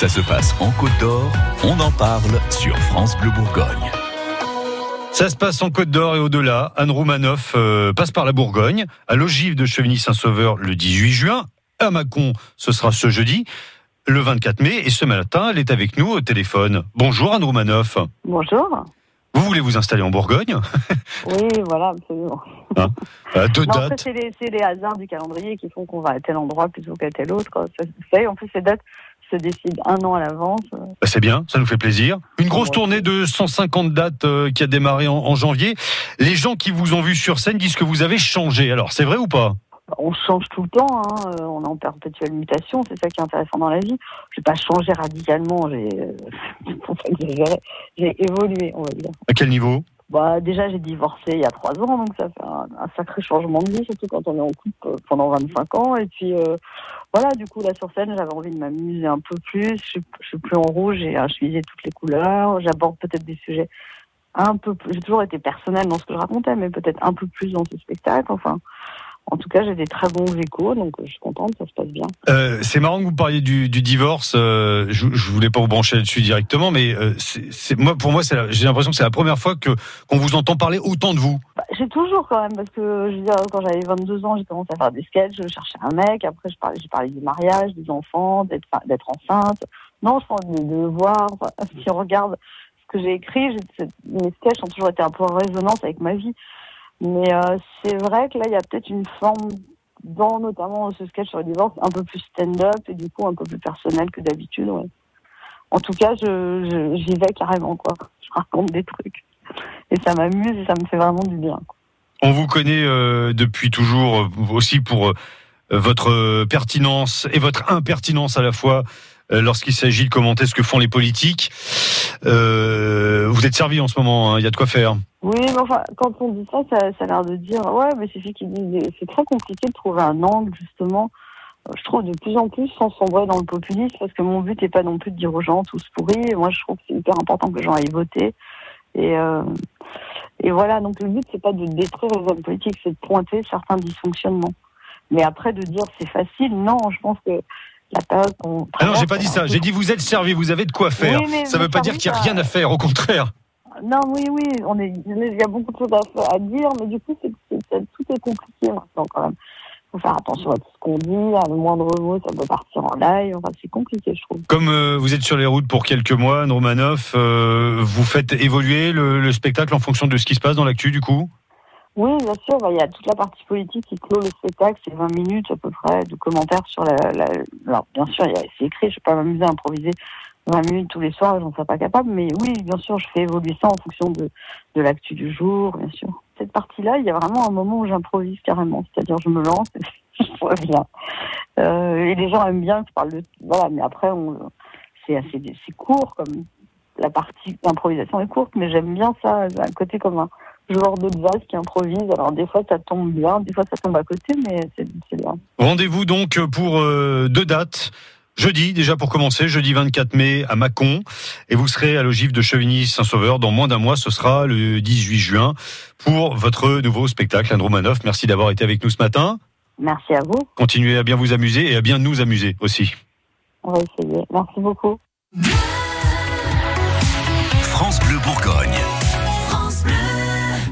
Ça se passe en Côte d'Or, on en parle sur France Bleu Bourgogne. Ça se passe en Côte d'Or et au-delà. Anne Roumanoff euh, passe par la Bourgogne, à l'ogive de Chevigny-Saint-Sauveur le 18 juin. À Mâcon, ce sera ce jeudi, le 24 mai. Et ce matin, elle est avec nous au téléphone. Bonjour Anne Roumanoff. Bonjour. Vous voulez vous installer en Bourgogne? Oui, voilà, absolument. Hein? À deux Non, après, dates. c'est les, c'est les hasards du calendrier qui font qu'on va à tel endroit plutôt qu'à tel autre. Ça, Vous savez, en plus, ces dates se décident un an à l'avance. Bah, C'est bien, ça nous fait plaisir. Une grosse Ouais. tournée de 150 dates euh, qui a démarré en, en janvier. Les gens qui vous ont vu sur scène disent que vous avez changé. Alors, c'est vrai ou pas? On change tout le temps, hein, euh, on est en perpétuelle mutation, c'est ça qui est intéressant dans la vie. Je n'ai pas changé radicalement, j'ai euh, j'ai évolué, on va dire. À quel niveau? Bah, déjà, j'ai divorcé il y a trois ans, donc ça fait un, un sacré changement de vie, surtout quand on est en couple euh, pendant 25 ans. Et puis, euh, voilà, du coup, là, sur scène, j'avais envie de m'amuser un peu plus. Je, suis- plus en rouge, j'ai je visais toutes les couleurs. J'aborde peut-être des sujets un peu plus. J'ai toujours été personnelle dans ce que je racontais, mais peut-être un peu plus dans ce spectacle. Enfin, en tout cas, j'ai des très bons échos, donc euh, je suis contente, ça se passe bien. Euh, c'est marrant que vous parliez du, du divorce. euh, je, je voulais pas vous brancher là-dessus directement, mais euh, c'est moi, pour moi, j'ai l'impression que c'est la première fois que qu'on vous entend parler autant de vous. Bah, j'ai toujours quand même, parce que je veux dire, quand j'avais 22 ans, j'ai commencé à faire des sketchs, je cherchais un mec, après je parlais, j'ai parlé du mariage, des enfants, d'être, enceinte. Non, je pense de, de voir, enfin, si on regarde ce que j'ai écrit, mes sketchs ont toujours été un peu en résonance avec ma vie. Mais euh, c'est vrai que là, il y a peut-être une forme, dans notamment ce sketch sur le divorce, un peu plus stand-up et du coup un peu plus personnel que d'habitude. Ouais. En tout cas, je, j'y vais carrément, quoi. Je raconte des trucs. Et ça m'amuse et ça me fait vraiment du bien. On vous connaît euh, depuis toujours euh, aussi pour votre pertinence et votre impertinence à la fois lorsqu'il s'agit de commenter ce que font les politiques. Vous êtes servi en ce moment, hein, il y a de quoi faire. Oui, mais enfin, quand on dit ça, ça, ça a l'air de dire, ouais, mais c'est disent, c'est très compliqué de trouver un angle, justement. Euh, Je trouve de plus en plus sans sombrer dans le populisme, parce que mon but n'est pas non plus de dire aux gens tous pourris. Moi, je trouve que c'est hyper important que les gens aillent voter. Et, euh, et voilà, donc le but, c'est pas de détruire les hommes politiques, c'est de pointer certains dysfonctionnements. Mais après, de dire c'est facile, non, je pense que la période qu'on Ah non, j'ai pas dit ça. J'ai dit vous êtes servi, vous avez de quoi faire. Oui, mais ça vous veut pas dire qu'il y a rien à faire, au contraire. Non, oui, oui, on est, il y a beaucoup de choses à, dire, mais du coup, c'est, tout est compliqué maintenant quand même. faut faire attention à tout ce qu'on dit, à le moindre mot, ça peut partir en live, enfin, c'est compliqué, je trouve. Comme euh, vous êtes sur les routes pour quelques mois, Romanoff, euh, vous faites évoluer le, le spectacle en fonction de ce qui se passe dans l'actu, du coup? Oui, bien sûr, bah, il y a toute la partie politique qui clôt le spectacle, c'est 20 minutes à peu près de commentaires sur la. la... Alors, bien sûr, il c'est écrit, je ne vais pas m'amuser à improviser 20 minutes tous les soirs, j'en serais pas capable, mais oui, bien sûr, je fais évoluer ça en fonction de, de l'actu du jour, bien sûr. Cette partie-là, il y a vraiment un moment où j'improvise carrément, c'est-à-dire je me lance et je reviens. Euh, et les gens aiment bien que je parle de. Voilà, mais après, c'est assez c'est court, comme la partie d'improvisation est courte, mais j'aime bien ça, un côté comme un joueur de vase qui improvise. Alors des fois ça tombe bien, des fois ça tombe à côté, mais c'est c'est bien. Rendez-vous donc pour euh, deux dates. Jeudi, déjà pour commencer, jeudi 24 mai à Mâcon. Et vous serez à l'ogive de Chevigny-Saint-Sauveur dans moins d'un mois. Ce sera le 18 juin pour votre nouveau spectacle, Anne Romanoff. Merci d'avoir été avec nous ce matin. Merci à vous, Continuez à bien vous amuser et à bien nous amuser aussi. on va essayer. Merci beaucoup. France Bleu Bourgogne.